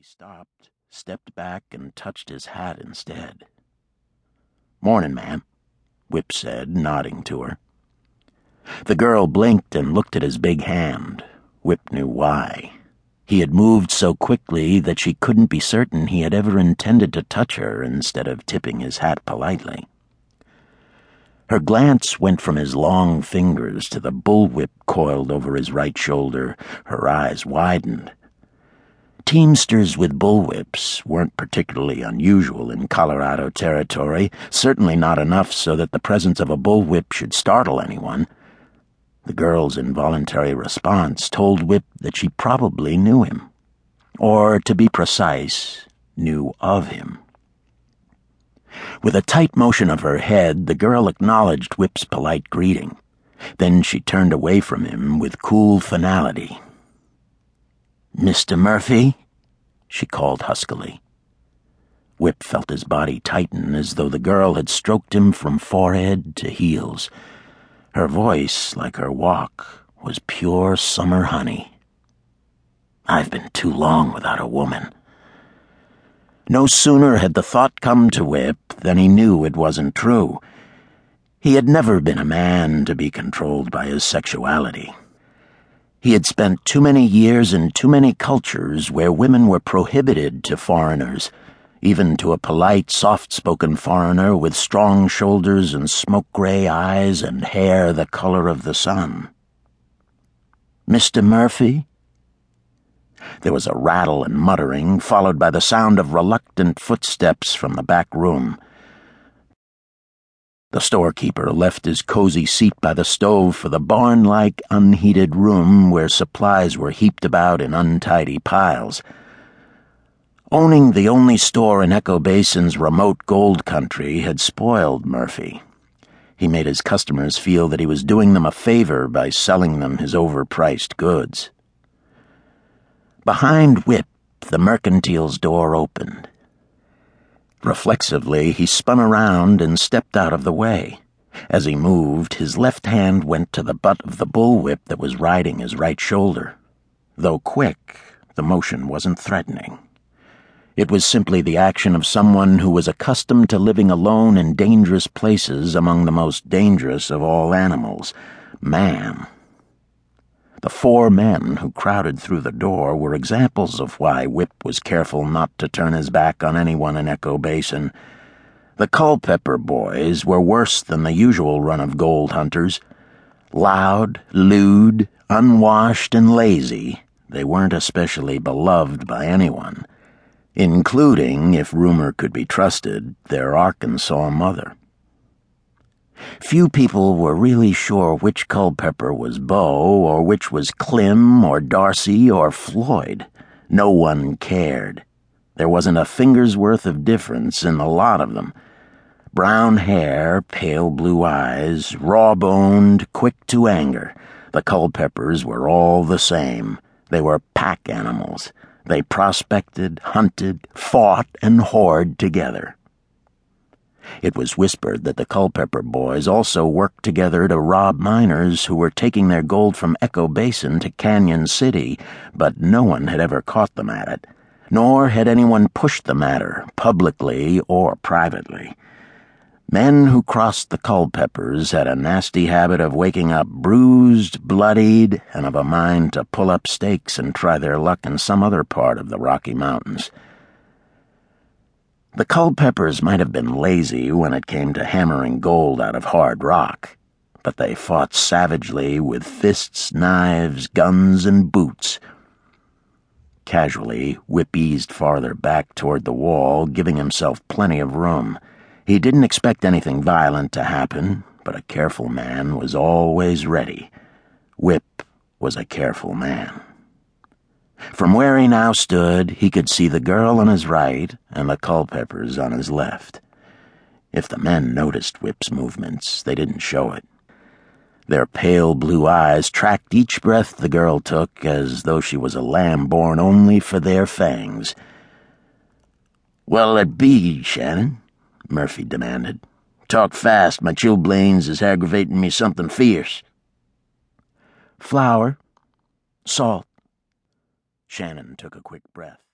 He stopped, stepped back, and touched his hat instead. Morning, ma'am, Whip said, nodding to her. The girl blinked and looked at his big hand. Whip knew why. He had moved so quickly that she couldn't be certain he had ever intended to touch her instead of tipping his hat politely. Her glance went from his long fingers to the bullwhip coiled over his right shoulder. Her eyes widened. Teamsters with bullwhips weren't particularly unusual in Colorado territory, certainly not enough so that the presence of a bullwhip should startle anyone. The girl's involuntary response told Whip that she probably knew him. Or, to be precise, knew of him. With a tight motion of her head, the girl acknowledged Whip's polite greeting. Then she turned away from him with cool finality. Mr. Murphy? she called huskily. Whip felt his body tighten as though the girl had stroked him from forehead to heels. Her voice, like her walk, was pure summer honey. I've been too long without a woman. No sooner had the thought come to Whip than he knew it wasn't true. He had never been a man to be controlled by his sexuality. He had spent too many years in too many cultures where women were prohibited to foreigners, even to a polite, soft spoken foreigner with strong shoulders and smoke gray eyes and hair the color of the sun. Mr. Murphy? There was a rattle and muttering, followed by the sound of reluctant footsteps from the back room. The storekeeper left his cozy seat by the stove for the barn like, unheated room where supplies were heaped about in untidy piles. Owning the only store in Echo Basin's remote gold country had spoiled Murphy. He made his customers feel that he was doing them a favor by selling them his overpriced goods. Behind Whip, the mercantile's door opened. Reflexively, he spun around and stepped out of the way. As he moved, his left hand went to the butt of the bullwhip that was riding his right shoulder. Though quick, the motion wasn't threatening. It was simply the action of someone who was accustomed to living alone in dangerous places among the most dangerous of all animals man. The four men who crowded through the door were examples of why Whip was careful not to turn his back on anyone in Echo Basin. The Culpeper boys were worse than the usual run of gold hunters. Loud, lewd, unwashed, and lazy, they weren't especially beloved by anyone, including, if rumor could be trusted, their Arkansas mother. Few people were really sure which Culpeper was Beau, or which was Clem, or Darcy, or Floyd. No one cared. There wasn't a finger's worth of difference in the lot of them. Brown hair, pale blue eyes, raw boned, quick to anger. The Culpeppers were all the same. They were pack animals. They prospected, hunted, fought, and whored together. It was whispered that the Culpeper boys also worked together to rob miners who were taking their gold from Echo Basin to Canyon City, but no one had ever caught them at it, nor had anyone pushed the matter, publicly or privately. Men who crossed the Culpepers had a nasty habit of waking up bruised, bloodied, and of a mind to pull up stakes and try their luck in some other part of the Rocky Mountains. The Culpeppers might have been lazy when it came to hammering gold out of hard rock, but they fought savagely with fists, knives, guns, and boots. Casually, Whip eased farther back toward the wall, giving himself plenty of room. He didn't expect anything violent to happen, but a careful man was always ready. Whip was a careful man. From where he now stood, he could see the girl on his right and the Culpeppers on his left. If the men noticed Whip's movements, they didn't show it. Their pale blue eyes tracked each breath the girl took as though she was a lamb born only for their fangs. What'll it be, Shannon? Murphy demanded. Talk fast, my chilblains is aggravating me something fierce. Flour, salt, Shannon took a quick breath.